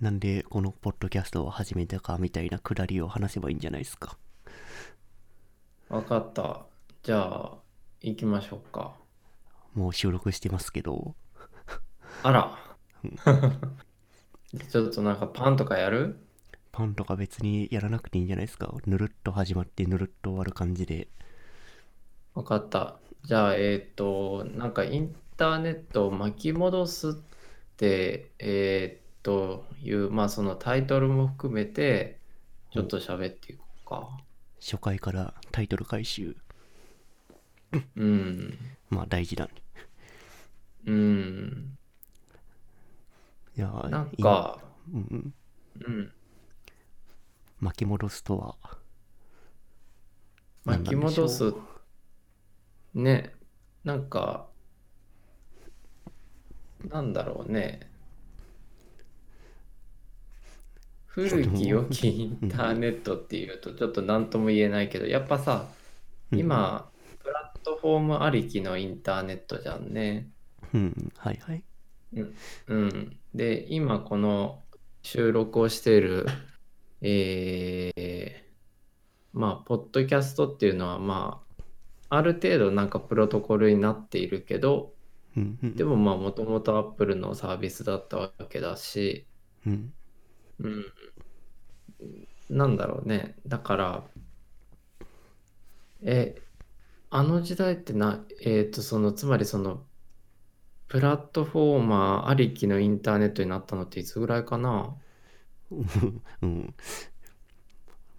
なんでこのポッドキャストを始めたかみたいなくだりを話せばいいんじゃないですか？わかった。じゃあ、行きましょうか。もう収録してますけど、あら。ちょっとなんかパンとかやる？パンとか別にやらなくていいんじゃないですか？ぬるっと始まってぬるっと終わる感じで。わかった。じゃあ、えっと、なんかインターネットを巻き戻すって、えっという、まあそのタイトルも含めて、ちょっと喋っていこうか。初回からタイトル回収。うん。まあ大事だね。うん。いやーなんいか、うんうん、うん。巻き戻すとは。巻き戻すねなんかなんだろうね古き良きインターネットっていうとちょっと何とも言えないけどやっぱさうん。今プラットフォームありきのインターネットじゃんね。うん、はいはい。うんで今この収録をしているえーまあポッドキャストっていうのはまあある程度なんかプロトコルになっているけどうんうん、でもまあもともとアップルのサービスだったわけだしうん、うんなんだろうね。だからえあの時代ってなえっとそのつまりそのプラットフォーマーありきのインターネットになったのっていつぐらいかな？うん。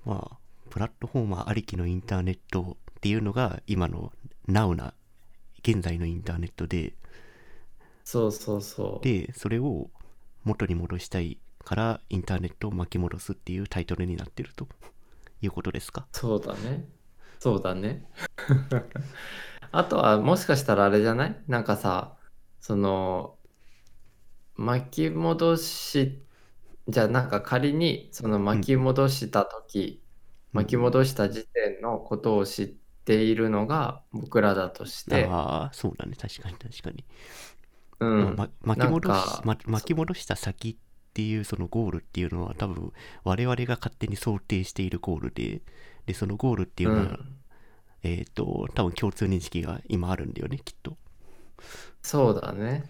まあ、プラットフォーマーありきのインターネットっていうのが今の Now な、現在のインターネットで、そうそうそう。で、それを元に戻したいからインターネットを巻き戻すっていうタイトルになってるということですか？そうだね。そうだね。あとはもしかしたらあれじゃない？なんかさ、その、巻き戻し、じゃあなんか仮にその巻き戻した時、巻き戻した時点のことを知っているのが僕らだとして、ああ、そうだね。確かに確かに。うん、まま巻き戻し巻き戻した先っていうそのゴールっていうのは多分我々が勝手に想定しているゴールででそのゴールっていうのは、うん、えっ、と多分共通認識が今あるんだよねきっとそうだね。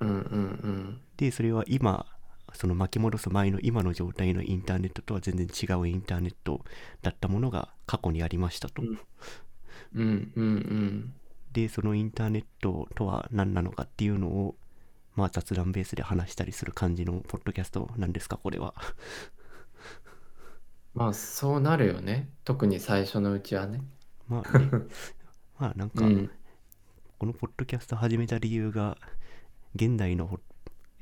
うんうんうん。でそれは今その巻き戻す前の今の状態のインターネットとは全然違うインターネットだったものが過去にありましたと、うんうんうんうん。でそのインターネットとは何なのかっていうのをまあ雑談ベースで話したりする感じのポッドキャストなんですかこれは まあそうなるよね。特に最初のうちはね。まあね まあなんか、うん。このポッドキャスト始めた理由が現代のホ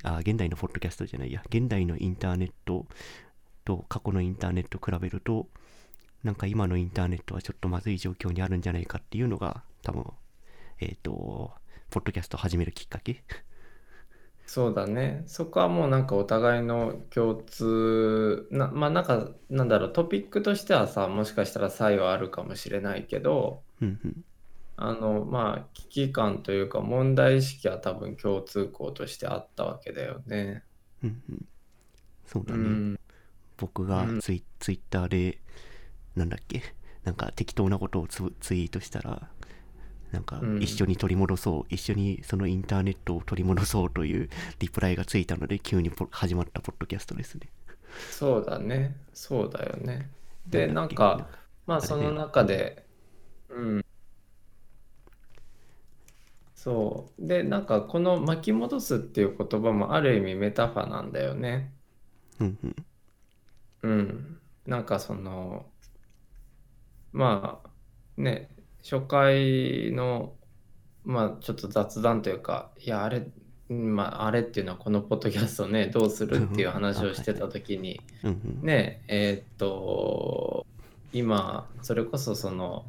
あ現代のポッドキャストじゃないや現代のインターネットと過去のインターネット比べるとなんか今のインターネットはちょっとまずい状況にあるんじゃないかっていうのが多分えっ、とポッドキャスト始めるきっかけそうだね。そこはもうなんかお互いの共通な、まあなんかなんだろうトピックとしてはさ、もしかしたら差異はあるかもしれないけど、うんうんあのまあ危機感というか問題意識は多分共通項としてあったわけだよね。うんうんそうだね、うん。僕がうんツイ,、ツイッターでなんだっけ？なんか適当なことをツツイートしたらなんかうん一緒に取り戻そう、一緒にそのインターネットを取り戻そうというリプライがついたので急にポ始まったポッドキャストですね。そうだね。そうだよね。で、なんんか、まあその中で、うん。そう。で、なんかこの巻き戻すっていう言葉もある意味メタファーなんだよね。うんうんうん。なんかその、まあね、初回の、まあちょっと雑談というか、いや、あれ、うんまああれっていうのはこのポッドキャストね、どうするっていう話をしてた時に、ねえーっと今それこそその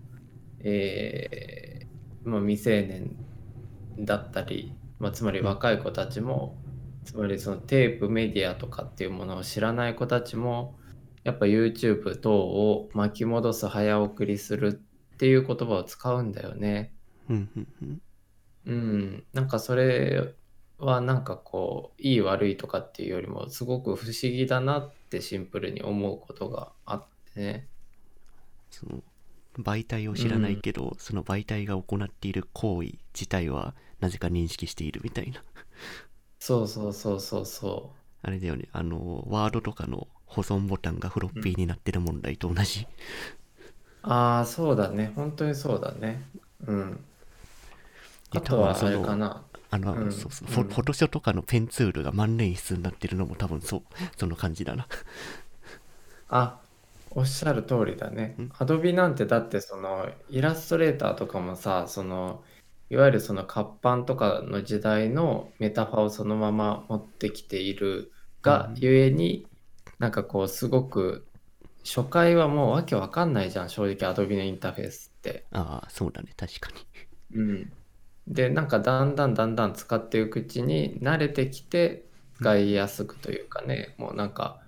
えーまあ、未成年だったり、まあ、つまり若い子たちも、つまりそのテープメディアとかっていうものを知らない子たちもやっぱ YouTube 等を巻き戻す早送りするっていう言葉を使うんだよね。うんうんうんうん、なんかそれはなんかこういい悪いとかっていうよりもすごく不思議だなってシンプルに思うことがあってね。その媒体を知らないけど、その媒体が行っている行為自体はなぜか認識しているみたいなそうそうそうそうそあれだよねあのワードとかの保存ボタンがフロッピーになってる問題と同じ、う。ああ、そうだね。本当にそうだね。うん。あとはそのれかな。あの、うんそうそう、うんフォフォトショーとかのペンツールが万年筆になってるのも多分そうその感じだな あ、おっしゃる通りだねうん。アドビなんてだってそのイラストレーターとかもさ、そのいわゆるその活版とかの時代のメタファーをそのまま持ってきているがうんゆえに、なんかこうすごく初回はもうわけわかんないじゃん、正直アドビのインターフェースって。ああそうだね確かに。うん。で、なんかだんだんだんだん使っていくうちに慣れてきて使いやすくというかね、もうなんか、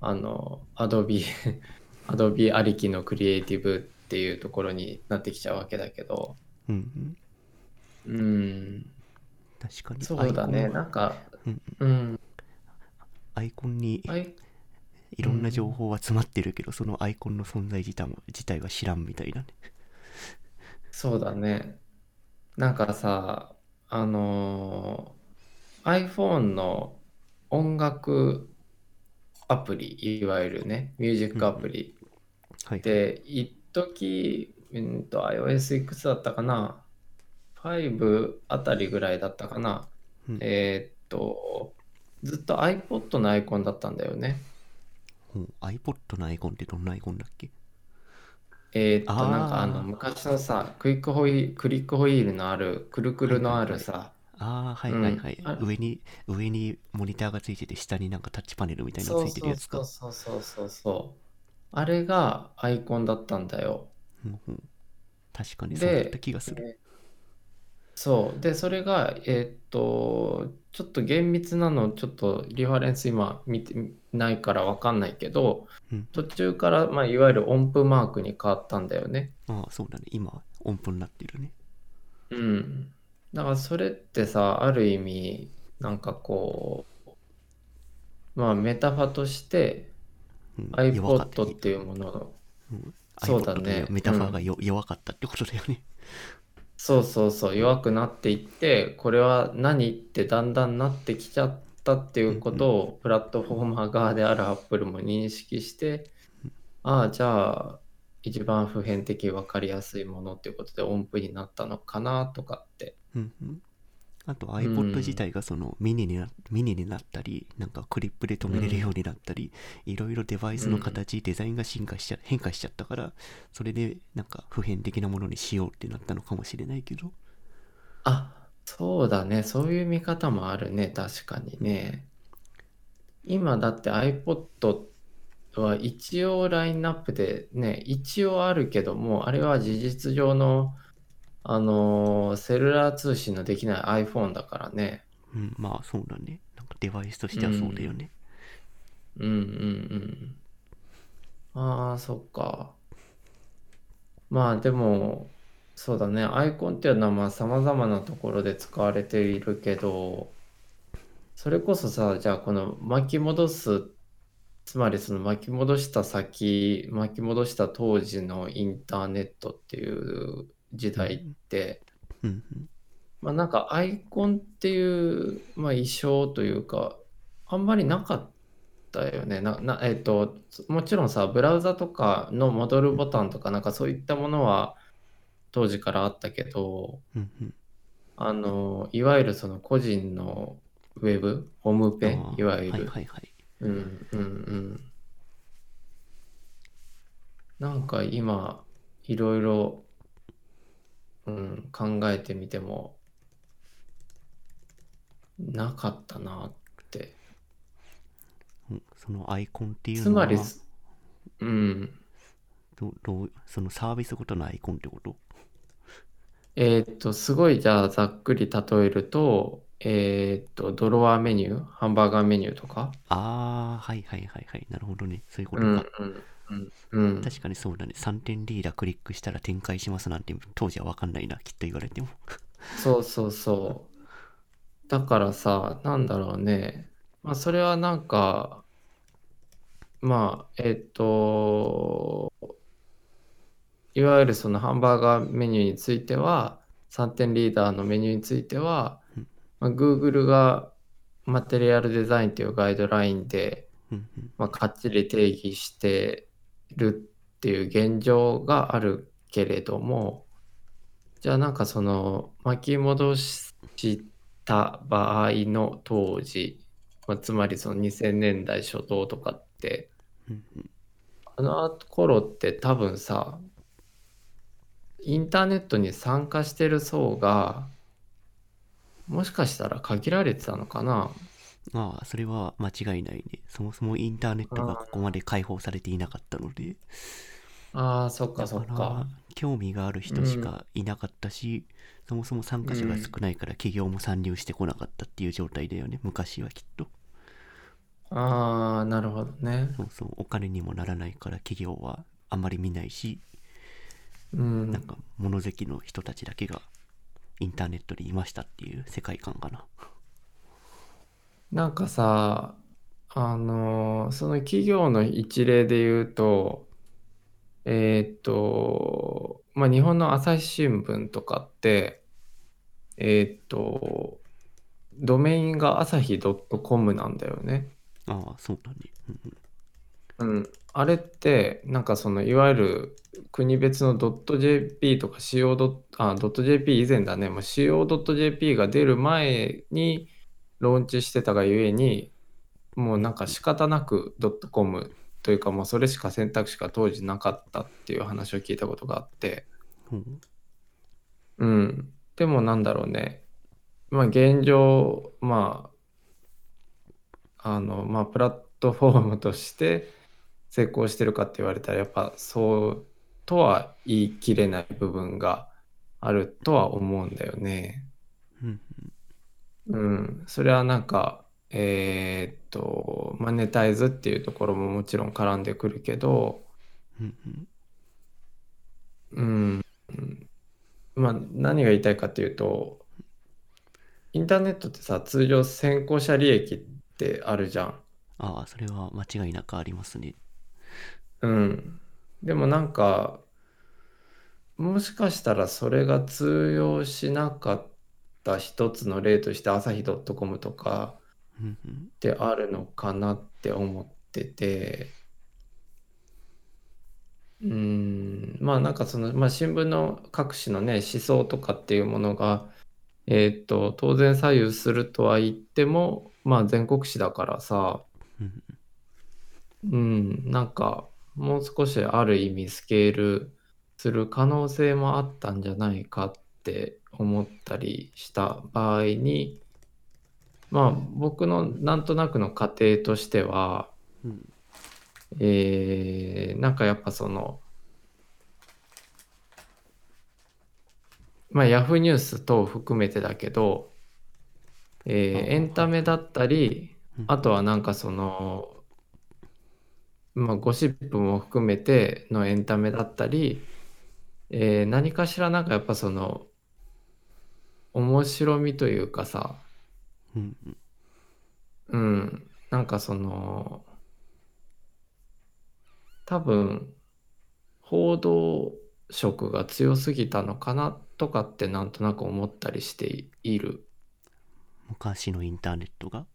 あの、アドビ、アドビありきのクリエイティブっていうところになってきちゃうわけだけど、うんうん。うん、確かに。そうだね、なんか、うんうん、アイコンにあいいろんな情報は詰まってるけど、そのアイコンの存在自体も自体は知らんみたいなねそうだね。なんかさ、あのー iPhone の音楽アプリ、いわゆるね、ミュージックアプリ。はいで、一時うんと iOS いくつだったかな ?5 あたりぐらいだったかな、うんえーっと、ずっと iPod のアイコンだったんだよね。iPod のアイコンってどんなアイコンだっけ？えーっと、あー。なんかあの昔のさ、クイックホイークリックホイールのある、くるくるのあるさ、ああはいはいはい、うん。あ上に上にモニターがついてて下になんかタッチパネルみたいなのそうついてるやつか。そうそうそうそう。そう。あれがアイコンだったんだよ。うんうん。確かにそうだったで気がする、そう。で、それが、えーっと、ちょっと厳密なの、ちょっとリファレンス今見てないからわかんないけど、うん。途中から、まあ、いわゆる音符マークに変わったんだよね。ああそうだね。今音符になってるね。うん。だからそれってさ、ある意味、なんかこう、まあメタファとして iPod っていうものの、うん。そうだね。とメタファーがよ、弱かったってことだよねそうそうそう、弱くなっていって、これは何ってだんだんなってきちゃったっていうことを、プラットフォーマー側である Apple も認識して、ああ、じゃあ、一番普遍的、分かりやすいものっていうことで音符になったのかなとかって。あと iPod 自体がそのミニになミニになったりなんかクリップで止めれるようになったり、いろいろデバイスの形、デザインが進化しちゃ変化しちゃったからそれでなんか普遍的なものにしようってなったのかもしれないけどあ、そうだね。そういう見方もあるね。確かにね。今だって iPod は一応ラインナップでね、一応あるけども、あれは事実上の、あのーセルラー通信のできない iPhone だからね。うんまあそうだねなんかデバイスとしてはそうだよね、うんうんうん。ああ、そっか。まあでも、そうだね。アイコンっていうのはまあ様々なところで使われているけど、それこそさ、じゃあこの巻き戻す、つまりその巻き戻した先、巻き戻した当時のインターネットっていう時代って、うんうんまあなんかアイコンっていう、まあ、意象というか、あんまりなかったよね。な、な、えっと、もちろんさ、ブラウザとかの戻るボタンとか、なんかそういったものは当時からあったけど、うんうんあの、いわゆるその個人のウェブ、ホームペあ、ーいわゆる。はいはいはいうんうんうん。なんか今、いろいろ、うん、考えてみても、なかったなって。うんそのアイコンっていうつまりのは、うん。どどうそのサービスごとのアイコンってこと？えーっと、すごいじゃあざっくり例えると、えーっと、ドロワーメニュー、ハンバーガーメニューとか？ああはいはいはいはいなるほどねそういうこうんとか、うんうんうん。確かにそうだね3点リーダークリックしたら展開しますなんて当時は分かんないなきっと言われてもそうそうそう。だからさ、なんだろうね。まあ、それはなんか、まあ、えっと、いわゆるそのハンバーガーメニューについては、3点リーダーのメニューについては、うんまあ、Google がマテリアルデザインというガイドラインで、うんうんまあ、かっちり定義してるっていう現状があるけれども、じゃあなんかその巻き戻した場合の当時、まあ、つまりその2000年代初頭とかって、あの頃って多分さ、インターネットに参加してる層が、もしかしたら限られてたのかな。まあそれは間違いないねそもそもインターネットがここまで開放されていなかったのでああ、そっかだそっか。興味がある人しかいなかったし、そもそも参加者が少ないから企業も参入してこなかったっていう状態だよね昔はきっとああ、なるほどね。そうそうお金にもならないから企業はあんまり見ないしうんなん。か物好きの人たちだけがインターネットにいましたっていう世界観かななんかさ、あのーその企業の一例で言うと、えーっと、まあ、日本の朝日新聞とかって、えーっと、ドメインが朝日 .com なんだよね。ああそうだねうんうんうん。あれって、なんかその、いわゆる国別の .jp とか CO. あ、.jp 以前だね。もう CO.jp が出る前にローンチしてたがゆえに、もうなんか仕方なく .com というかもうそれしか選択肢が当時なかったっていう話を聞いたことがあって、うんうん。でもなんだろうね。まあ現状、まあ、あの、まあプラットフォームとして成功してるかって言われたらやっぱそうとは言い切れない部分があるとは思うんだよね。うんうん。それはなんか、えーっと、マネタイズっていうところももちろん絡んでくるけど、うんうんうん。まあ、何が言いたいかっていうと、インターネットってさ、通常先行者利益ってあるじゃん。ああそれは間違いなくありますねうん。でもなんか、もしかしたらそれが通用しなかった一つの例として朝日 .com とかってあるのかなって思ってて、うーん、まあなんかその、まあ新聞の各種のね、思想とかっていうものが、えーっと、当然左右するとは言っても、まあ全国紙だからさ、うん。うん、なんかもう少しある意味スケールする可能性もあったんじゃないかって思ったりした場合に、まあ僕のなんとなくの過程としては、うん。えーなんかやっぱその、まあヤフーニュース等を含めてだけど、えーエンタメだったり、うん。あとはなんかその、まあゴシップも含めてのエンタメだったり、えー何かしらなんかやっぱその、面白みというかさ、うんうん。うん、なんかその、多分、報道色が強すぎたのかなとかってなんとなく思ったりしている。昔のインターネットが？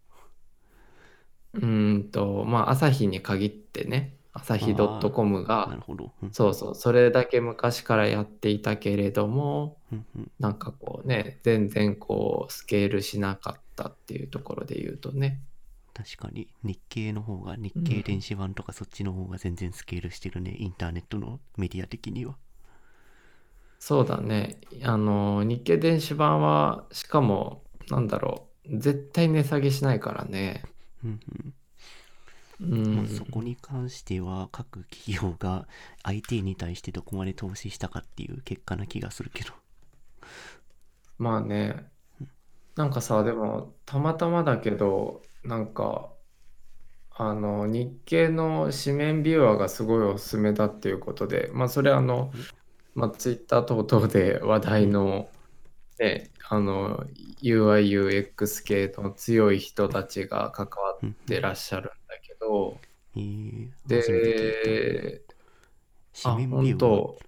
うーんと、まあ、朝日に限ってね、朝日 .com なが、るほど。うん。そうそう、それだけ昔からやっていたけれども、うんうん。なんかこうね、全然こう、スケールしなかったっていうところで言うとね。確かに。日経の方が日経電子版とかそっちの方が全然スケールしてるね、インターネットのメディア的には。そうだね。あの、日経電子版は、しかも、なんだろう、絶対値下げしないからね。うんううんまあん。そこに関しては各企業が IT に対してどこまで投資したかっていう結果な気がするけどまあね。なんかさ、でも、たまたまだけど、なんか、あの、日経の紙面ビューアーがすごいおすすめだっていうことで、まあ、それあの、まあ、ツイッター等々で話題の、ね、あの UIUX 系の強い人たちが関わうんってらっしゃるど、えー、で、た。あ、本当。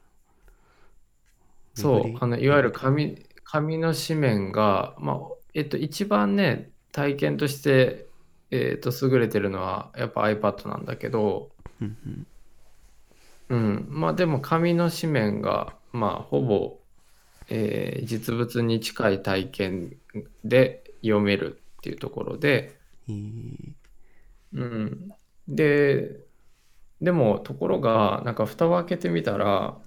そう、あのいわゆる紙紙、紙の紙面が、まあ、えっと、一番ね、体験として、えっと、優れてるのは、やっぱ iPad なんだけど、うんまあでも紙の紙面が、まあ、ほぼ、えー実物に近い体験で読めるっていうところで、えー、うん、で、でもところが、なんか蓋を開けてみたら、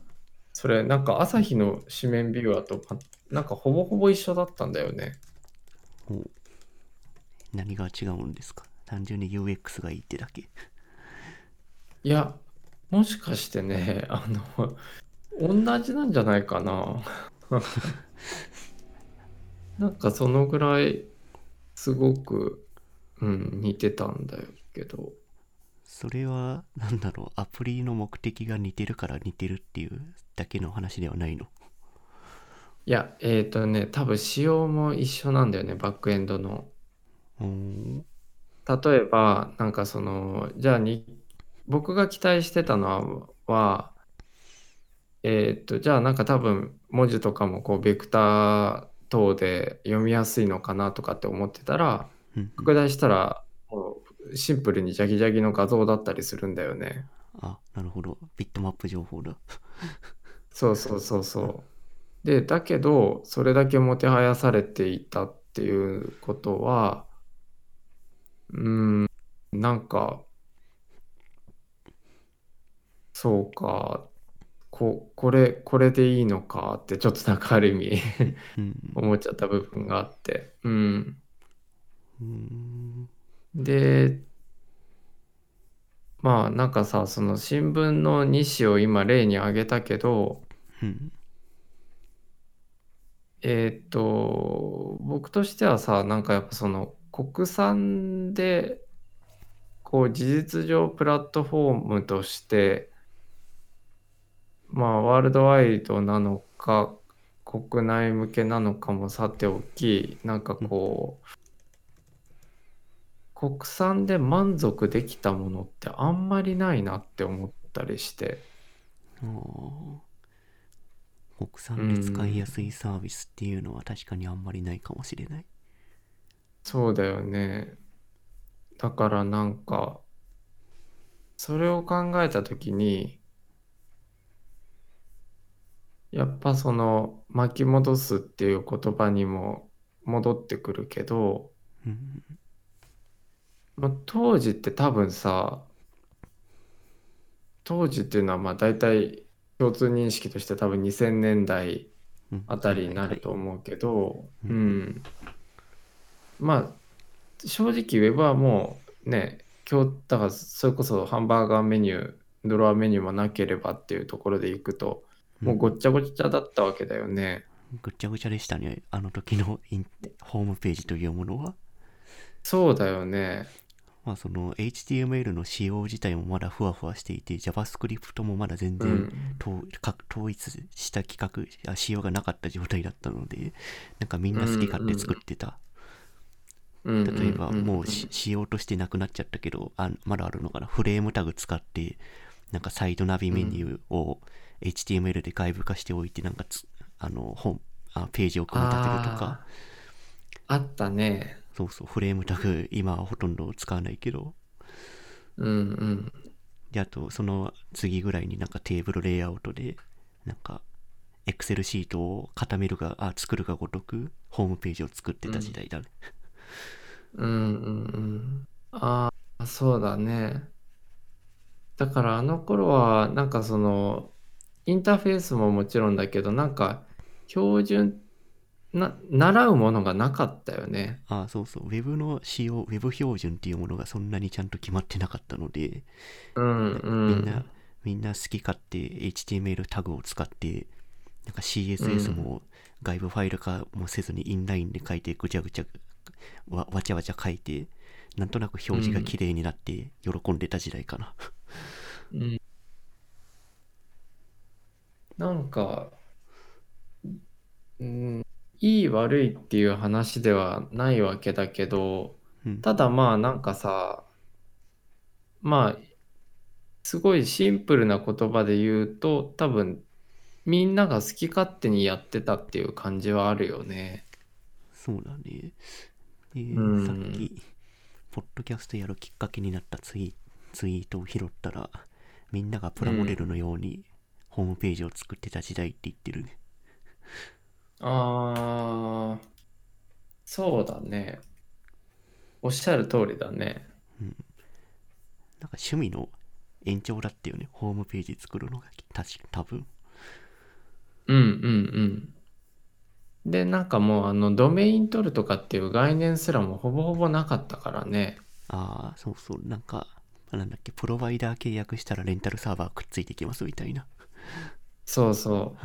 それなんか朝日の紙面ビューアーと、なんかほぼほぼ一緒だったんだよね。ほう何が違うんですか？単純に UX がいいってだけ。いや、もしかしてね、あの、同じなんじゃないかな。なんかそのぐらい、すごく、うん、似てたんだけど。それは、なんだろう、アプリの目的が似てるから似てるっていうだけの話ではないの？いや、えっとね、多分仕様も一緒なんだよね、バックエンドの。うーん。例えば、なんかその、じゃあに、僕が期待してたのは、えーっと、じゃあなんか多分文字とかもこうベクター等で読みやすいのかなとかって思ってたら、拡大したらもうシンプルにジャギジャギの画像だったりするんだよね。あ、なるほど。ビットマップ情報だ。そうそうそうそう。で、だけど、それだけもてはやされていたっていうことは、うーん、なんか、そうか、こ、これ、これでいいのかって、ちょっとなんかある意味うん。思っちゃった部分があって。うん。で、まあなんかさ、その新聞の2紙を今例に挙げたけど、うん。えーっと、僕としてはさ、なんかやっぱその国産で、こう事実上プラットフォームとして、まあワールドワイドなのか、国内向けなのかもさておき、なんかこう、国産で満足できたものってあんまりないなって思ったりして。国産で使いやすいサービスっていうのは確かにあんまりないかもしれない。そうだよね。だからなんか、それを考えたときに、やっぱその巻き戻すっていう言葉にも戻ってくるけど、うん。まあ、当時って多分さ、当時っていうのはまあ大体共通認識として多分2000年代うんあたりになると思うけど、ううんん。まあ、正直ウェブはもうね、今日、だからそれこそハンバーガーメニュー、ドロアメニューもなければっていうところでいくと、もうごっちゃごちゃだったわけだよね。ぐっちゃぐちゃでしたね。あの時のインホームページというものは。そうだよね。まあその HTML の仕様自体もまだふわふわしていて JavaScript もまだ全然うん。統か統一した企画あ仕様がなかった状態だったのでなんかみんな好き勝手作ってた、うん例えばもうし仕様としてなくなっちゃったけどあまだあるのかな？フレームタグ使ってなんかサイドナビメニューを HTML で外部化しておいてなんかつあの本あページを組み立てるとかあったね。そうそうフレームタグ今はほとんど使わないけどうんうん。であとその次ぐらいになんかテーブルレイアウトでなんか Excel シートを固めるがあ作るがごとくホームページを作ってた時代だね、うんうんうん。ああ、そうだね。だからあの頃は、なんかその、インターフェースももちろんだけど、なんか、標準、な、習うものがなかったよね。あそうそう Web の仕様 Web 標準っていうものがそんなにちゃんと決まってなかったのでうんうん。みんな、みんな好き勝手 HTML タグを使って、なんか CSS も外部ファイル化もせずにインラインで書いてぐちゃぐちゃわわちゃわちゃ書いて、なんとなく表示が綺麗になって喜んでた時代かな。うん。なんか、うん、いい悪いっていう話ではないわけだけど、うん。ただまあなんかさ、まあ、すごいシンプルな言葉で言うと、多分みんなが好き勝手にやってたっていう感じはあるよね。そうだね。で、うんさっき、ポッドキャストやるきっかけになったツイツイートを拾ったら、みんながプラモデルのようにホームページを作ってた時代って言ってるね。ああ、そうだね。おっしゃる通りだね。なんか趣味の延長だったよね。ホームページ作るのが、多分。うんうんうん。で、なんかもうあのドメイン取るとかっていう概念すらもほぼほぼなかったからね。ああ、そうそう、なんか、なんだっけ、プロバイダー契約したらレンタルサーバーくっついてきますみたいな。そうそ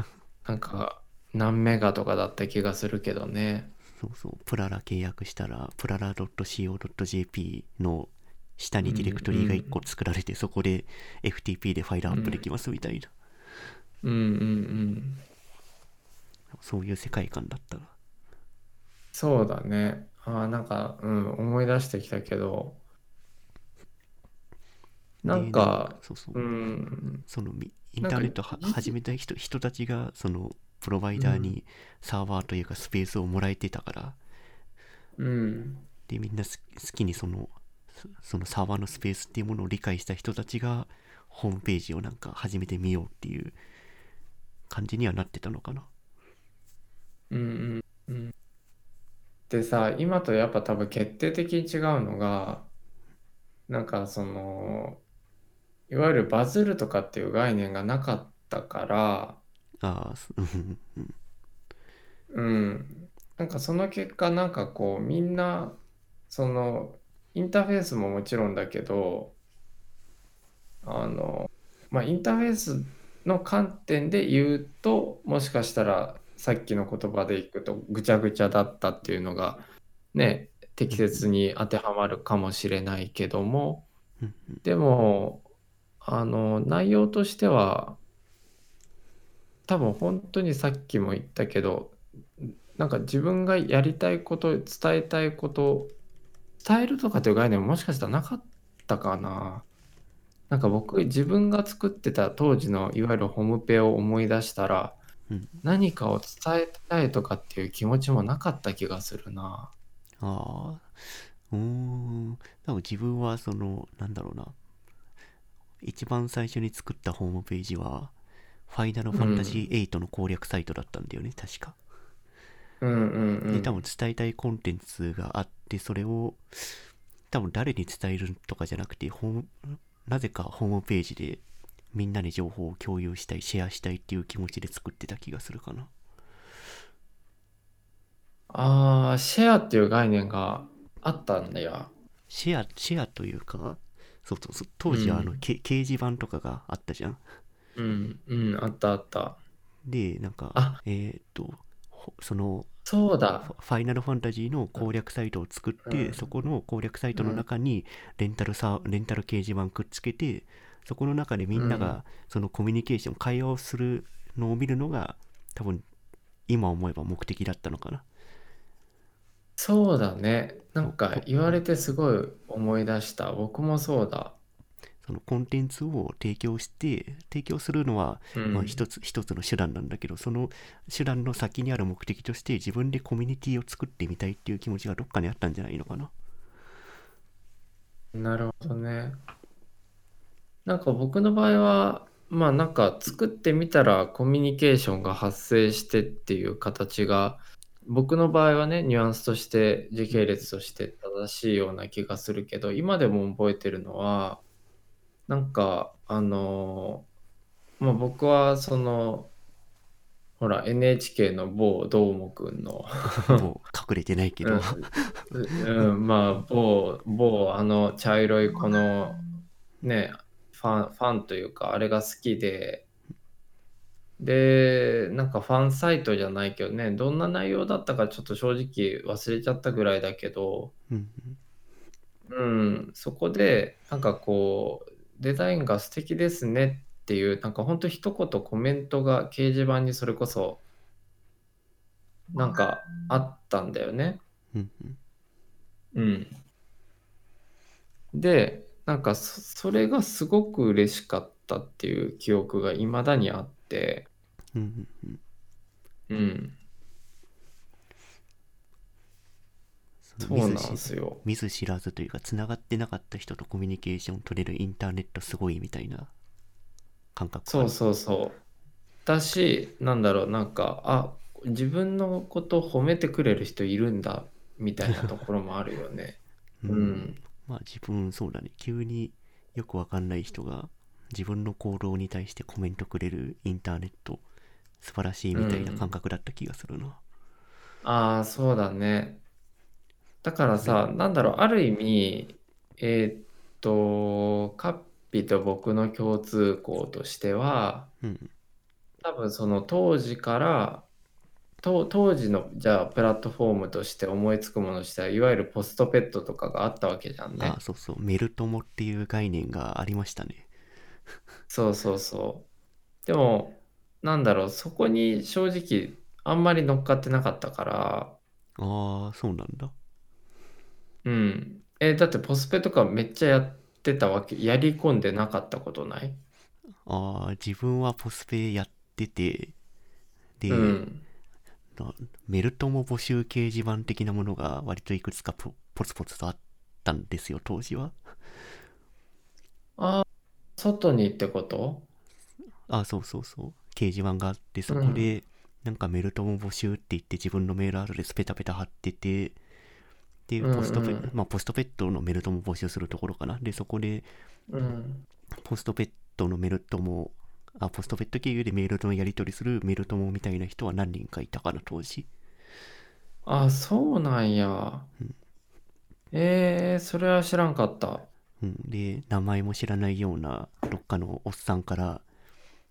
う。なんか何メガとかだった気がするけどね。そうそう、プララ契約したら、プララ .co.jp の下にディレクトリーが1個作られて、そこで FTP でファイルアップできますみたいな、うんうんうん。そういう世界観だったら。そうだね。ああ、なんか、うん、思い出してきたけど、なんでか、そうそう、うん、そのみインターネットは実始めた人人たちが、その、プロバイダーにサーバーというかスペースをもらえてたから、うん、で、みんな好きにその、そそのサーバーのスペースっていうものを理解した人たちが、ホームページをなんか始めてみようっていう感じにはなってたのかな。うん、うん、うん。でさ、今とやっぱ多分決定的に違うのが、なんかその、いわゆるバズるとかっていう概念がなかったから、ああ、すうんなんかその結果なんかこうみんなそのインターフェースももちろんだけどあのまあインターフェースの観点で言うともしかしたらさっきの言葉でいくとぐちゃぐちゃだったっていうのがね適切に当てはまるかもしれないけどもでもあの内容としては多分本当にさっきも言ったけどなんか自分がやりたいこと伝えたいこと伝えるとかっていう概念ももしかしたらなかったかななんか僕自分が作ってた当時のいわゆるホームペを思い出したらうん何かを伝えたいとかっていう気持ちもなかった気がするなああ、うーん。多分自分はその、なんだろうな。一番最初に作ったホームページは、ファイナルファンタジー8の攻略サイトだったんだよね、確か。うんうんうで、ん多分伝えたいコンテンツがあって、それを、多分誰に伝えるとかじゃなくて、なぜかホームページでみんなに情報を共有したい、シェアしたいっていう気持ちで作ってた気がするかな。ああシェアっていう概念があったんだよシェア、シェアというか、そうそうそう、当時はあの、うんけ掲示板とかがあったじゃん。うんうんあったあったで、なんかあ、えーっと、ほその、そうだファファイナルファンタジーの攻略サイトを作って、うんそこの攻略サイトの中にレンタルサーレンタル掲示板くっつけて、そこの中でみんなうんがそのコミュニケーション、会話をするのを見るのが、多分今思えば目的だったのかな。そうだね。なんか言われてすごい思い出した。僕もそうだ。そのコンテンツを提供して、提供するのは、うんまあ一つ一つの手段なんだけど、その手段の先にある目的として自分でコミュニティを作ってみたいっていう気持ちがどっかにあったんじゃないのかな。なるほどね。なんか僕の場合は、まあなんか作ってみたらコミュニケーションが発生してっていう形が、僕の場合はね、ニュアンスとして時系列として正しいような気がするけど、今でも覚えてるのは、なんかあのまあ僕はその、ほら NHK の某どーもくんの。もう隠れてないけど、うん、うんまあ某某あの茶色いこのねファンファンというかあれが好きで。でなんかファンサイトじゃないけどねどんな内容だったかちょっと正直忘れちゃったぐらいだけど。うん。うんそこでなんかこうデザインが素敵ですねっていうなんかほんと一言コメントが掲示板にそれこそなんかあったんだよね。うん。で、なんかそそれがすごく嬉しかったっていう記憶が未だにあって、うんうんうんうん。そそうなんですよ。見ず知らずというかつながってなかった人とコミュニケーション取れるインターネットすごいみたいな感覚そうそうそう。だし、なんだろう、なんか、あ、自分のこと褒めてくれる人いるんだ、みたいなところもあるよね。う うんん。まあ自分そうだね急によくわかんない人が自分の行動に対してコメントくれるインターネット素晴らしいみたいな感覚だった気がするなああ、そうだね。だからさ、なんだろう、ある意味、えーっと、カッピと僕の共通項としては、うん。多分その当時から、と当時のじゃあプラットフォームとして思いつくものとしては、いわゆるポストペットとかがあったわけじゃんね。あそうそう。メルトモっていう概念がありましたね。そうそうそう。でも、なんだろう、そこに正直あんまり乗っかってなかったから、ああそうなんだうん。え、だってポスペとかめっちゃやってたわけ、やり込んでなかったことない？ああ自分はポスペやっててで、うん。なメルトモ募集掲示板的なものが割といくつかポポツポツとあったんですよ当時は。ああ、外にってこと？あそうそうそう。掲示板があってそこで、なんかメルトモ募集って言って自分のメールアドレスペタペタ貼っててでうんうんポストペ、まあポストペットのメルトモ募集するところかなでそこでうん。ポストペットのメルトモあポストペット経由でメールのやり取りするメルトモみたいな人は何人かいたかな当時ああ、そうなんや。えー、それは知らんかった。うん、で名前も知らないようなどっかのおっさんから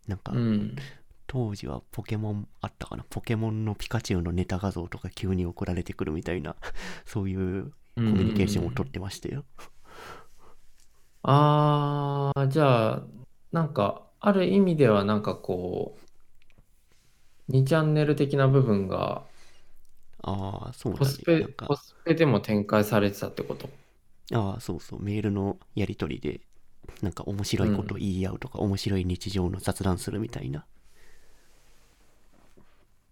なんか、うん。当時はポケモンあったかな？ポケモンのピカチュウのネタ画像とか急に送られてくるみたいな。そういうコミュニケーションを取ってましたよ、ああ、じゃあ、なんか、ある意味ではなんかこう、2チャンネル的な部分が、ああそうだポスペ、ねなんかポスペでも展開されてたってこと？ああそうそう。メールのやり取りでなんか面白いこと言い合うとか、面白い日常の雑談するみたいな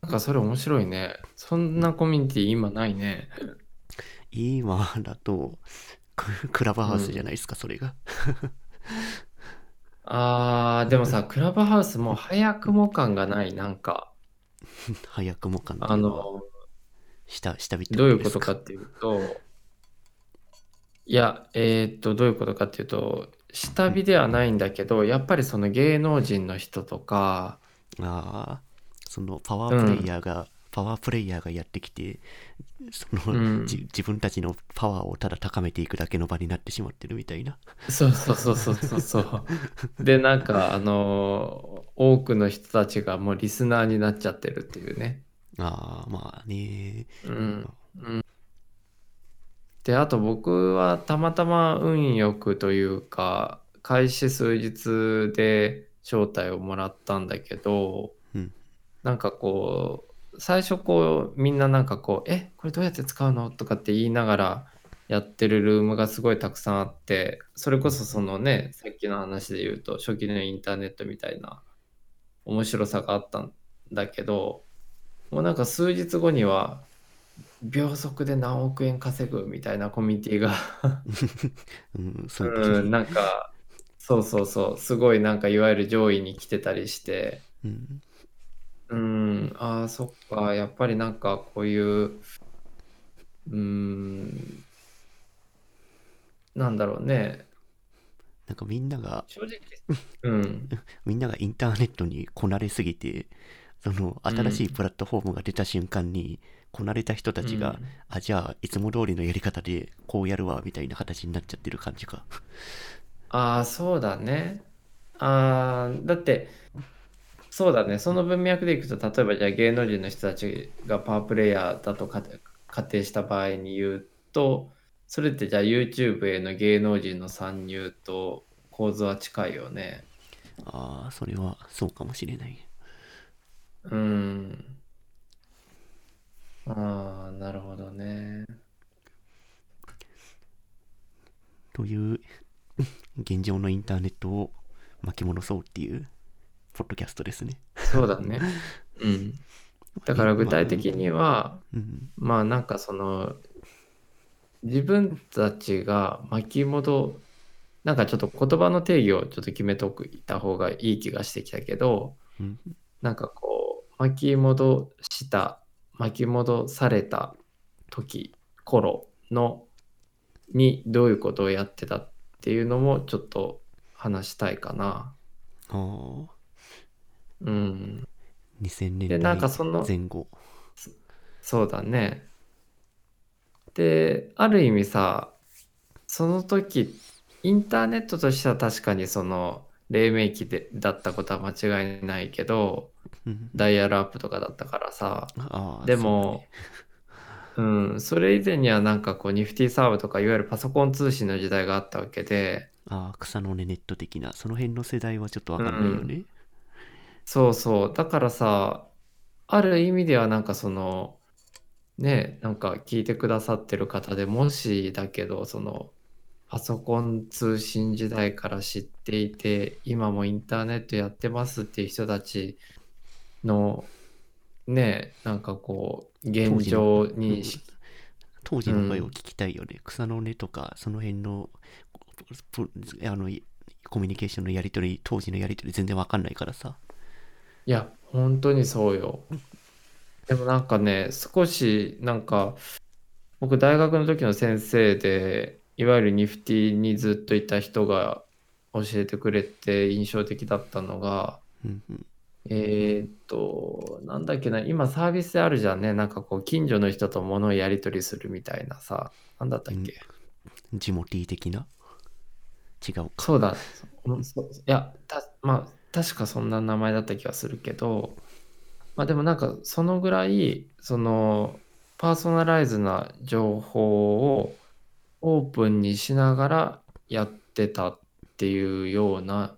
なんかそれ面白いね。そんなコミュニティ今ないね。今だとククラブハウスじゃないですか、それがあー、でもさ、クラブハウスもう早くも感がない。なんか、早くもかなあの、下下火どういうことかっていうと、いや、えーっと、どういうことかっていうと、下火ではないんだけど、やっぱりその芸能人の人とか、ああそのパワープレイヤーが、パワープレイヤーがやってきてその、うんじ自分たちのパワーをただ高めていくだけの場になってしまってるみたいなそうそうそうそうそうそう。で、なんか、あのー多くの人たちがもうリスナーになっちゃってるっていうね。ああまあねうん。うん、で、あと僕はたまたま運よくというか、開始数日で招待をもらったんだけど、うんなんかこう、最初こう、みんななんかこう、え、これどうやって使うの？とかって言いながらやってるルームがすごいたくさんあって、それこそそのね、さっきの話で言うと、初期のインターネットみたいな面白さがあったんだけど、もうなんか数日後には、秒速で何億円稼ぐみたいなコミュニティが うんなんか、そうそうそう、すごいなんかいわゆる上位に来てたりして、うんうん、ああ、そっか、やっぱりなんかこういう、うん、なんだろうね、なんかみんなが正直、うん、みんながインターネットにこなれすぎてその新しいプラットフォームが出た瞬間に、こなれた人たちが、うん。あじゃあいつも通りのやり方でこうやるわみたいな形になっちゃってる感じか。ああ、そうだね。ああ、だって、そうだね、その文脈でいくと、例えばじゃあ芸能人の人たちがパワープレイヤーだと仮仮定した場合に言うと、それってじゃあ YouTube への芸能人の参入と構図は近いよね。ああそれはそうかもしれないうん。ああ、なるほどね。という 現状のインターネットを巻き戻そうっていうポッドキャストですね。そうだね。うん。だから具体的には、うん。まあなんかその、自分たちが巻き戻、なんかちょっと言葉の定義をちょっと決めとくいた方がいい気がしてきたけど、うん。なんかこう、巻き戻した、巻き戻された時、頃の、にどういうことをやってたっていうのもちょっと話したいかな。ああ、うん。2000年で、なんか代その、前後。そうだね。で、ある意味さ、その時、インターネットとしては確かにその、黎明期でだったことは間違いないけど、うん。ダイヤルアップとかだったからさ、でも、うん、それ以前にはなんかこう、ニフティサーブとか、いわゆるパソコン通信の時代があったわけで、ああ、草の根ネット的な、その辺の世代はちょっとわかんないよね。そうそう。だからさ、ある意味ではなんかその、ね、なんか聞いてくださってる方でもしだけど、その、パソコン通信時代から知っていて、今もインターネットやってますっていう人たちの、ね、なんかこう、現状認識、当時の声を聞きたいよね。草の根とか、その辺の、プあの、いコミュニケーションのやり取り、当時のやり取り全然わかんないからさ。いや、本当にそうよ。でもなんかね、少しなんか、僕大学の時の先生で、いわゆるニフティにずっといた人が教えてくれて印象的だったのが、うんうん。えーっと、なんだっけな、今サービスであるじゃんね。なんかこう、近所の人と物をやり取りするみたいなさ、なんだったっけ？ジモティー的な？違うか。そうだ。いや、た、まあ、確かそんな名前だった気がするけど、まあでもなんかそのぐらい、その、パーソナライズな情報をオープンにしながらやってたっていうような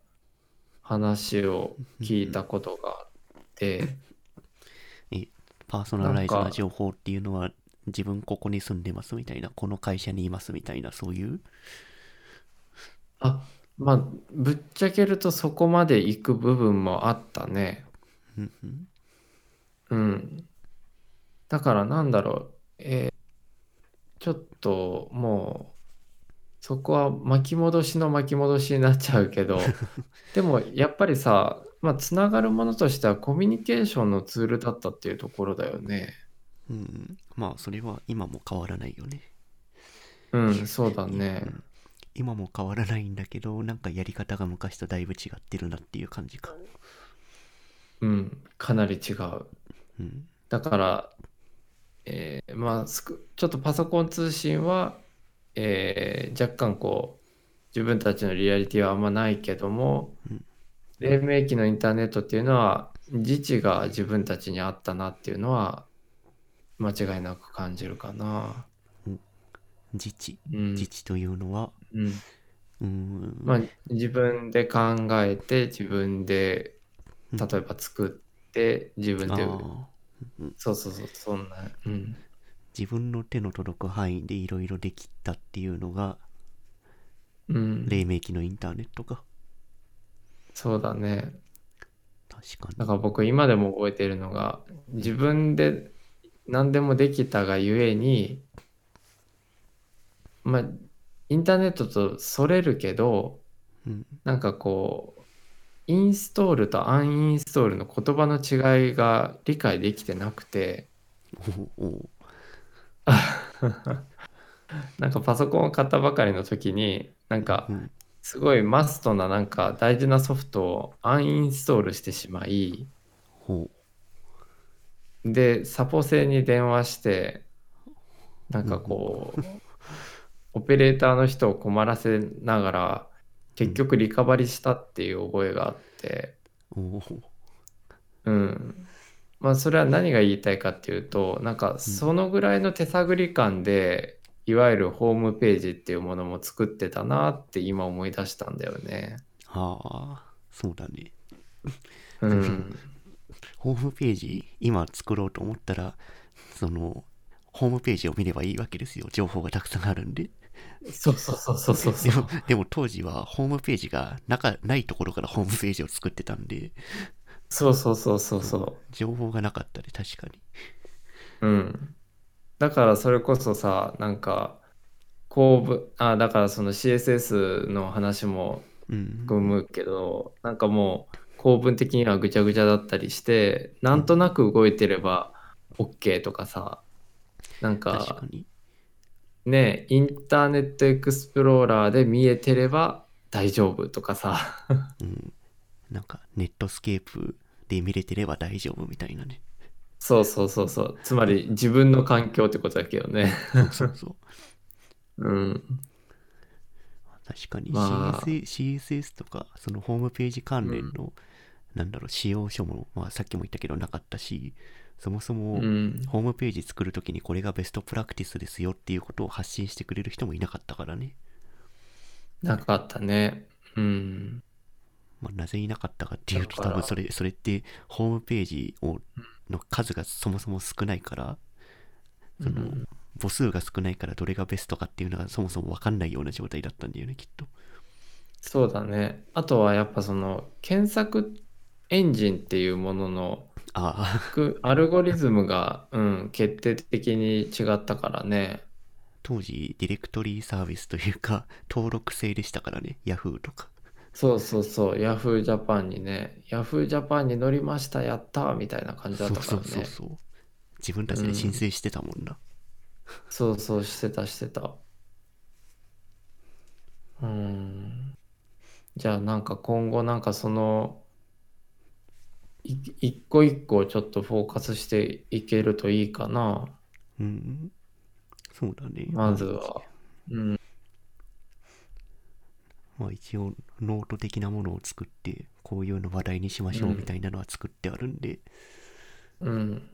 話を聞いたことがあって、パーソナライズな情報っていうのは、自分ここに住んでますみたいな、この会社にいますみたいな、そういう？あ、まあ、ぶっちゃけるとそこまで行く部分もあったね。うん。だからなんだろう、えーちょっともう、そこは巻き戻しの巻き戻しになっちゃうけど、でもやっぱりさ、まあ、つながるものとしてはコミュニケーションのツールだったっていうところだよね。うん、まあそれは今も変わらないよね。うん、そうだねう。ん今も変わらないんだけどなんかやり方が昔とだいぶ違ってるなっていう感じか。うん、かなり違う。うん、だから、えーまあちょっとパソコン通信は、えー若干こう、自分たちのリアリティはあんまないけども、うん黎明期のインターネットっていうのは、自治が自分たちにあったなっていうのは、間違いなく感じるかな。自治うん。自治というのはうん。うーん。まあ、自分で考えて、自分で、うん。例えば作って、自分で、あー。そうそうそう、そんな、うん。自分の手の届く範囲でいろいろできたっていうのがうん、黎明期のインターネットか。そうだね。確かに。だから僕今でも覚えているのが自分で何でもできたがゆえにまあインターネットとそれるけどうん。なんかこうインストールとアンインストールの言葉の違いが理解できてなくて。なんかパソコンを買ったばかりの時になんかうん。すごいマストななんか大事なソフトをアンインストールしてしまいほで、サポ製に電話して、なんかこう、オペレーターの人を困らせながら、結局リカバリしたっていう覚えがあって、うおおうん。まあ、それは何が言いたいかっていうと、なんかそのぐらいの手探り感で、いわゆるホームページっていうものも作ってたなって今思い出したんだよね。はあそうだねうん。ホームページ今作ろうと思ったらその、ホームページを見ればいいわけですよ。情報がたくさんあるんで。そうそうそうそうそうそうでも、でも当時はホームページがなかないところからホームページを作ってたんで、そうそうそうそうそう情報がなかったで、確かに。うん。だからそれこそさ、なんか、構文、あ、だからその CSS の話もうん。含むけど、なんかもう構文的にはぐちゃぐちゃだったりして、なんとなく動いてれば OK とかさ、なんか確かに。ね、インターネットエクスプローラーで見えてれば大丈夫とかさ、うん。なんか、ネットスケープで見れてれば大丈夫みたいなね。そうそうそうそう、つまり自分の環境ってことだけどね。そうそうそう。うん。確かにまあ CSS, とか、そのホームページ関連の、なんだろう、仕様書も、まあさっきも言ったけどなかったし、そもそもうん。ホームページ作るときにこれがベストプラクティスですよっていうことを発信してくれる人もいなかったからね。なかったね。うん。まあ、なぜいなかったかっていうと多分それそれってホームページをの数がそもそも少ないからその、うん母数が少ないからどれがベストかっていうのがそもそも分かんないような状態だったんだよねきっとそうだね。あとはやっぱその検索エンジンっていうもののああくアルゴリズムが、うん、決定的に違ったからね。当時ディレクトリーサービスというか登録制でしたからね Yahoo とかそうそうそう、Yahoo Japan にね、Yahoo Japan に乗りました、やったーみたいな感じだそうそったからね。うそうそう自分たちで申請してたもんな、そうそう、してた、してた。うん。じゃあなんか今後なんかその、い一個一個ちょっとフォーカスしていけるといいかな。うんそうだねまずは。うん。まあ一応ノート的なものを作ってこういうの話題にしましょうみたいなのは作ってあるんで、うん。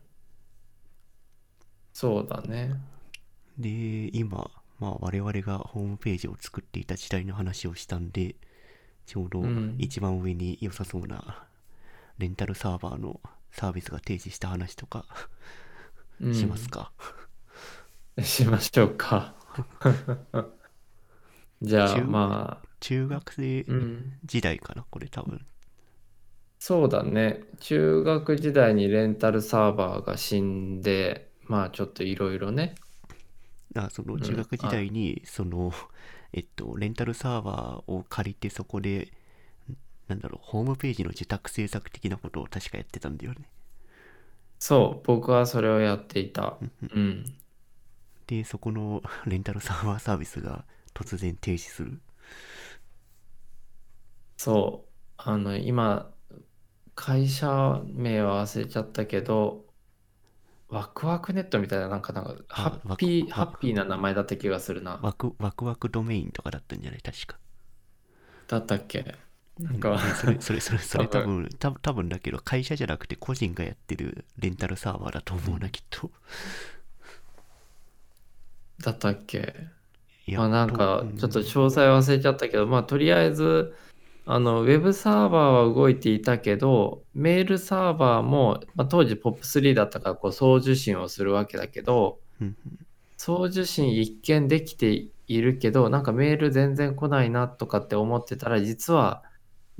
そうだね。で、今、まあ我々がホームページを作っていた時代の話をしたんで、ちょうどうん一番上に良さそうなレンタルサーバーのサービスが提示した話とかうんしますか？しましょうか。じゃあ中まあ、中学生うん。時代かな、これ多分。そうだね。中学時代にレンタルサーバーが死んで、まあちょっといろいろね。あそのん中学時代に、その、えっと、レンタルサーバーを借りてそこで、なんだろう、ホームページの受託制作的なことを確かやってたんだよね。そう、僕はそれをやっていた。うん。で、そこの レンタルサーバーサービスが突然停止する。そう。あの、今、会社名は忘れちゃったけど、ワクワクネットみたいな、なんか、なんか、ハッピー、ハッピーな名前だった気がするな。ワクワクワクドメインとかだったんじゃない？確か。だったっけ？なんでか、それ、それ、それ、それ多多分、多分多分だけど、会社じゃなくて個人がやってるレンタルサーバーだと思うな、きっと。だったっけ？いまあなんかうんちょっと詳細忘れちゃったけど、まあとりあえずあのウェブサーバーは動いていたけどメールサーバーも、まあ、当時 POP3 だったからこう送受信をするわけだけどうん送受信一見できているけどなんかメール全然来ないなとかって思ってたら実は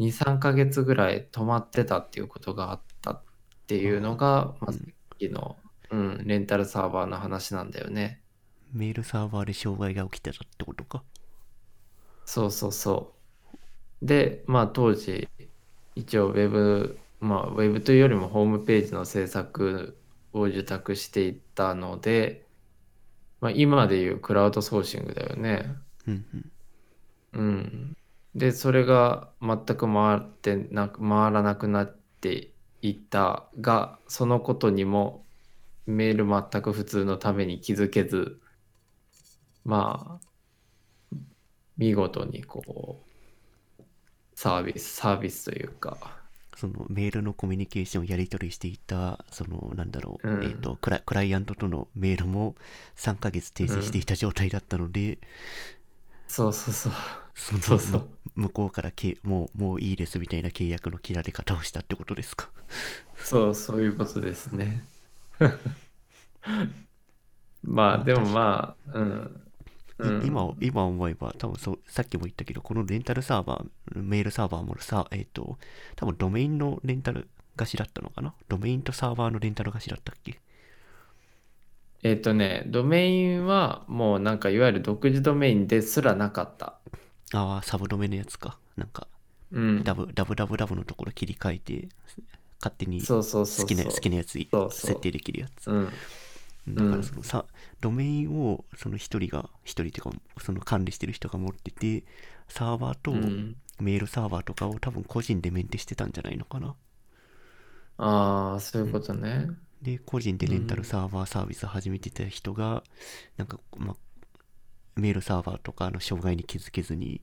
23ヶ月ぐらい止まってたっていうことがあったっていうのが、まあ、さっきの、うん、レンタルサーバーの話なんだよね。メールサーバーで障害が起きてたってことか？そうそうそう。で、まあ当時、一応ウェブ、まあウェブというよりもホームページの制作を受託していったので、まあ今でいうクラウドソーシングだよね。うんうん。うん。で、それが全く回ってなく、回らなくなっていったが、そのことにもメール全く普通のために気づけず、まあ、見事にこう、サービス、サービスというか、そのメールのコミュニケーションをやり取りしていた、そのなんだろう、うん。えっ、とクラ、クライアントとのメールも3ヶ月停止していた状態だったので、そうそうそう。そのそうそうむ向こうからけもうもういいですみたいな契約の切られ方をしたってことですか？そう、そういうことですね。まあ、まあでもまあ、うん。今今思えば多分そうさっきも言ったけどこのレンタルサーバーメールサーバーもさえっ、と多分ドメインのレンタル貸しだったのかな？ドメインとサーバーのレンタル貸しだったっけ？えっ、とね、ドメインはもうなんかいわゆる独自ドメインですらなかった。ああサブドメのやつかなんかうん。ダブダブダブダブのところ切り替えて勝手にそうそうそうそう。好きな好きなやつ設定できるやつうん。だからそのさ、ドメインをその一人が一人っていうかその管理してる人が持っててサーバーとうんメールサーバーとかを多分個人でメンテしてたんじゃないのかなああ、そういうことね。で個人でレンタルサーバーサービス始めてた人が、なんか、ま、メールサーバーとかの障害に気づけずに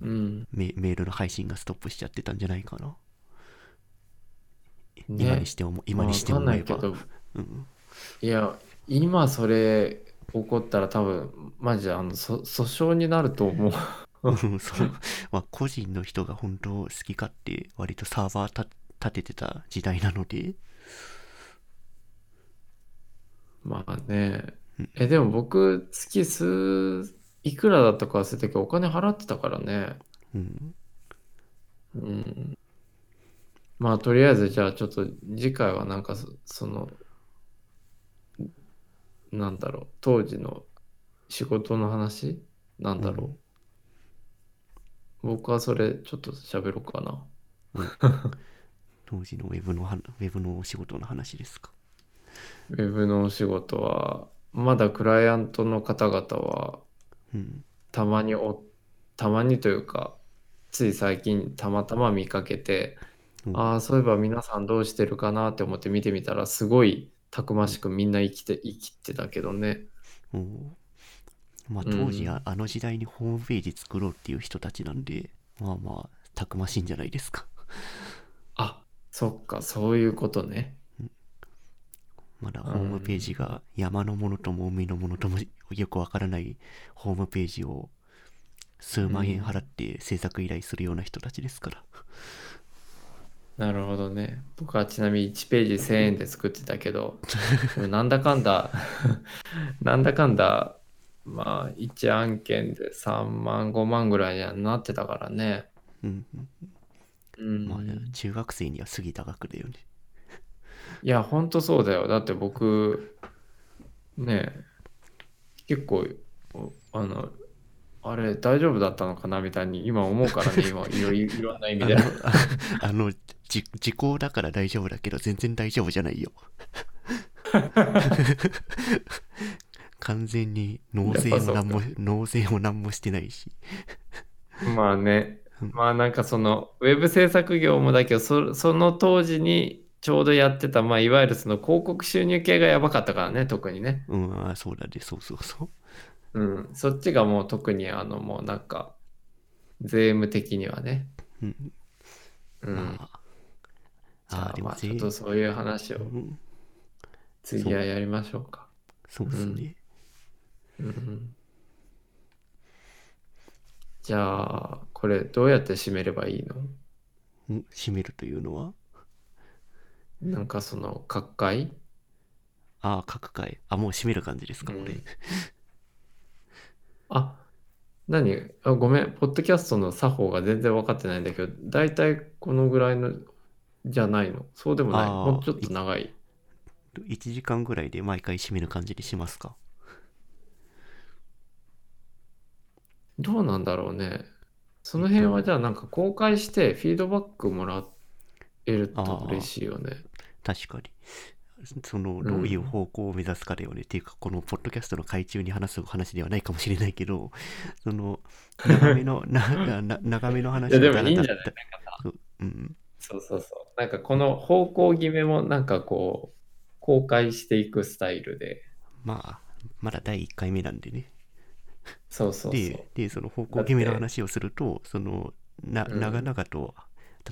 うん。メメールの配信がストップしちゃってたんじゃないかな、ね。今にしても今にしてまあ思えば、わかんないけど、うん、いや、今それ起こったら多分、マジであの、そ訴訟になると思う。うんそう。まあ個人の人が本当好き勝手割とサーバーた立ててた時代なのでまあね。え、でも僕、月数、いくらだったか忘れたけど、お金払ってたからね。うんうん。まあ、とりあえず、じゃあ、ちょっと次回はなんかそ、その、なんだろう、当時の仕事の話？なんだろう。僕はそれ、ちょっと喋ろうかな。当時のウェブのはウェブのお仕事の話ですか？ウェブのお仕事は、まだクライアントの方々は、うん。たまにお、たまにというか、つい最近たまたま見かけて、うん。ああ、そういえば皆さんどうしてるかなって思って見てみたら、すごいたくましくみんな生きて、生きてたけどね。おーまあうん。当時はあの時代にホームページ作ろうっていう人たちなんで、まあまあたくましいんじゃないですか。あ、そっか、そういうことね。まだホームページが山のものとも海のものともよくわからないホームページを数万円払って制作依頼するような人たちですから。なるほどね。僕はちなみに1ページ1000円で作ってたけど、なんだかんだ、なんだかんだ、まあ、1案件で3万、5万ぐらいにはなってたからね。うんうん。うん。まあ中学生には過ぎた額だよね。いや、ほんとそうだよ。だって僕、ねえ、結構、おあの、あれ大丈夫だったのかなみたいに今思うからね、今いろいろんな意味で。あの、時効だから大丈夫だけど全然大丈夫じゃないよ。完全に納税も何も納税も何もしてないし。まあねうん、まあなんかそのウェブ制作業もだけどそ、その当時にちょうどやってた、まあいわゆるその広告収入系がやばかったからね、特にね。うん、あそうだね、そうそうそう。うん、そっちがもう特にあのもうなんか、税務的にはね。うん、うん。まあ。ああ、でじゃあまあちょっとそういう話をうん、次はやりましょうか。そうですね。うんじゃあ、これどうやって締めればいいの？うん、閉めるというのは？なんかその、各界？ああ、各回。あ、もう閉める感じですか、これ。うん あ、何？あ、ごめん、ポッドキャストの作法が全然分かってないんだけど、だいたいこのぐらいのじゃないの？そうでもない。もうちょっと長い。1時間ぐらいで毎回閉める感じにしますか？どうなんだろうね。その辺はじゃあなんか公開してフィードバックもらえると嬉しいよね。確かに。その、んどういう方向を目指すかだよね。っていうか、このポッドキャストの海中に話す話ではないかもしれないけど、その、長めの、なな長めの話いやでもいいんじゃない？そううん。そうそうそう。なんかこの方向決めもなんかこう、公開していくスタイルで。まあ、まだ第1回目なんでね。そうそうそう。で、で、その方向決めの話をすると、その、な、うん長々と、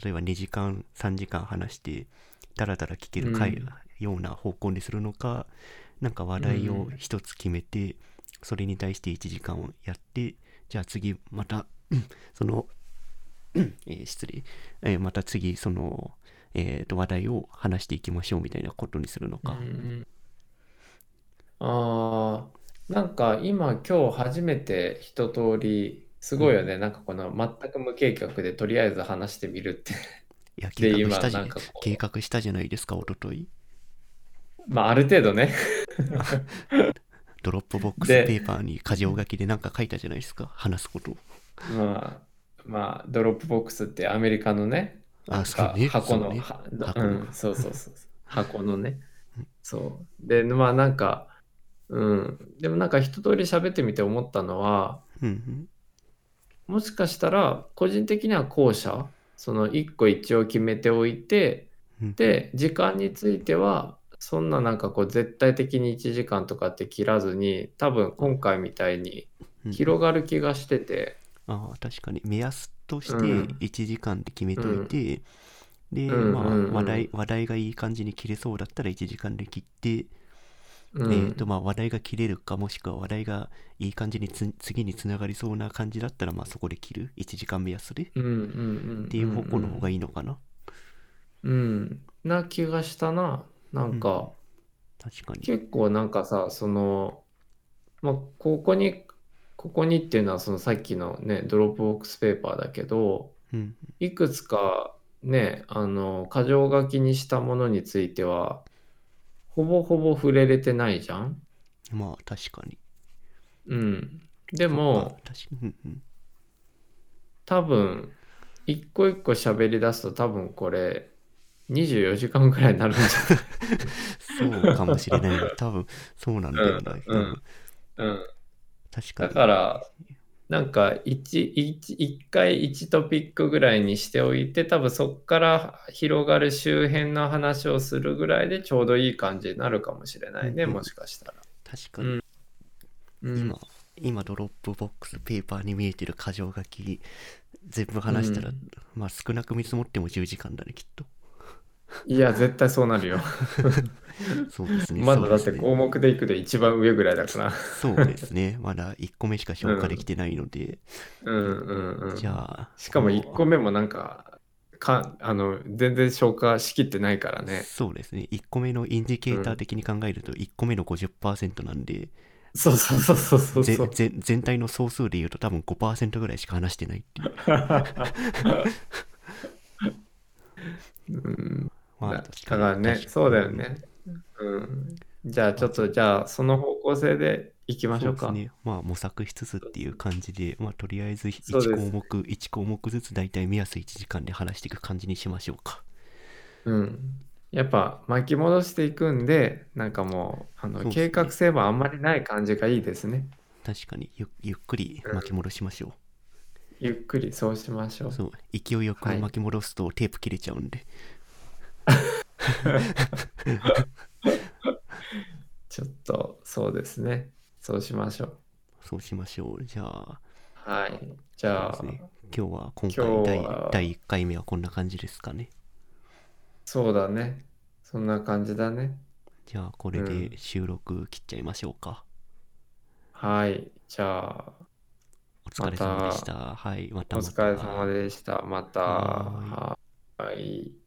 例えば2時間、3時間話して、だらだら聞ける回、うんような方向にするのか、なんか話題をうん一つ決めて、それに対して1時間をやって、じゃあ次また、う んその、うんえー失礼、えーまた次、その、えーと話題を話していきましょうみたいなことにするのか。うんあー、なんか今今日初めて一通り、すごいよね。なんかこの全く無計画でとりあえず話してみるって。いや、で計画したじゃ今なんかこう計画したじゃないですか、おととい。まあある程度ね。ドロップボックスでペーパーに箇条書きでなんか書いたじゃないですか、話すことを。まあ、まあ、ドロップボックスってアメリカのね、あそうね箱の、そうねは箱のうん、そうそうそう。箱のね。そう。で、まあなんか、うん。でもなんか一通り喋ってみて思ったのは、うんうん。もしかしたら個人的には後者、その一個一応決めておいて、うん。で、時間については、そんななんかこう絶対的に1時間とかって切らずに、多分今回みたいにうん。広がる気がしてて、ああ、確かに。目安としてうん。1時間で決めといて、で、うんまあ、うんうん。話題、話題がいい感じに切れそうだったら1時間で切って、うん、えーと、まあ、話題が切れるか、もしくは話題がいい感じにつ次につながりそうな感じだったら、まあ、そこで切る。1時間目安で。っうんうんうんていう方向の方がいいのかな。うん、な気がしたな。なんか、確かに。結構なんかさ、その、まあ、ここに、ここにっていうのはそのさっきのね、ドロップボックスペーパーだけど、うん。いくつかね、あの、箇条書きにしたものについては、ほぼほぼ触れれてないじゃん？まあ、確かに。うん。でまあも。多分、一個一個喋り出すと多分これ、24時間くらいになるんじ そうかもしれない。多分、そうなんだよな。うんうん確かに。から、なんか一一一回1トピックぐらいにしておいて、多分そこから広がる周辺の話をするぐらいでちょうどいい感じになるかもしれないね、うんうんもしかしたら。確かに。うんうん今、今ドロップボックスペーパーに見えてる箇条書き全部話したら、うんまあ少なく見積もっても10時間だねきっといや、絶対そうなるよ。そうですねまだだって項目でいくで一番上ぐらいだから。そうですね まだ1個目しか消化できてないので、うんうんうん。じゃあしかも1個目もなんか、かあの全然消化しきってないからね。そうですね1個目のインディケーター的に考えると1個目の50%なんで、そうそうそうそうそうぜそう。ぜ全体の総数で言うと多分5%ぐらいしか話してないっていう うんまあだからね確、そうだよね。うん。じゃあちょっと、じゃあその方向性でいきましょうか。そうですね。まあ模索しつつっていう感じで、まあとりあえず1そうです項目、1項目ずつ大体目安1時間で話していく感じにしましょうか。うん。やっぱ巻き戻していくんで、なんかもう、あの計画性はあんまりない感じがいいですね。確かにゆゆっくり巻き戻しましょゆっくりそうしましょう。う。そう、勢いよくはい巻き戻すとテープ切れちゃうんで。ちょっと、そうですね。そうしましょう。そうしましょう。じゃあ、はい。じゃあね今日は今今回第第1回目はこんな感じですかね。そうだね。そんな感じだね。じゃあこれで収録切っちゃいましょうか。はい。じゃあ、お疲れ様でした。はい、またおまた。疲れ様でした。また。ははい。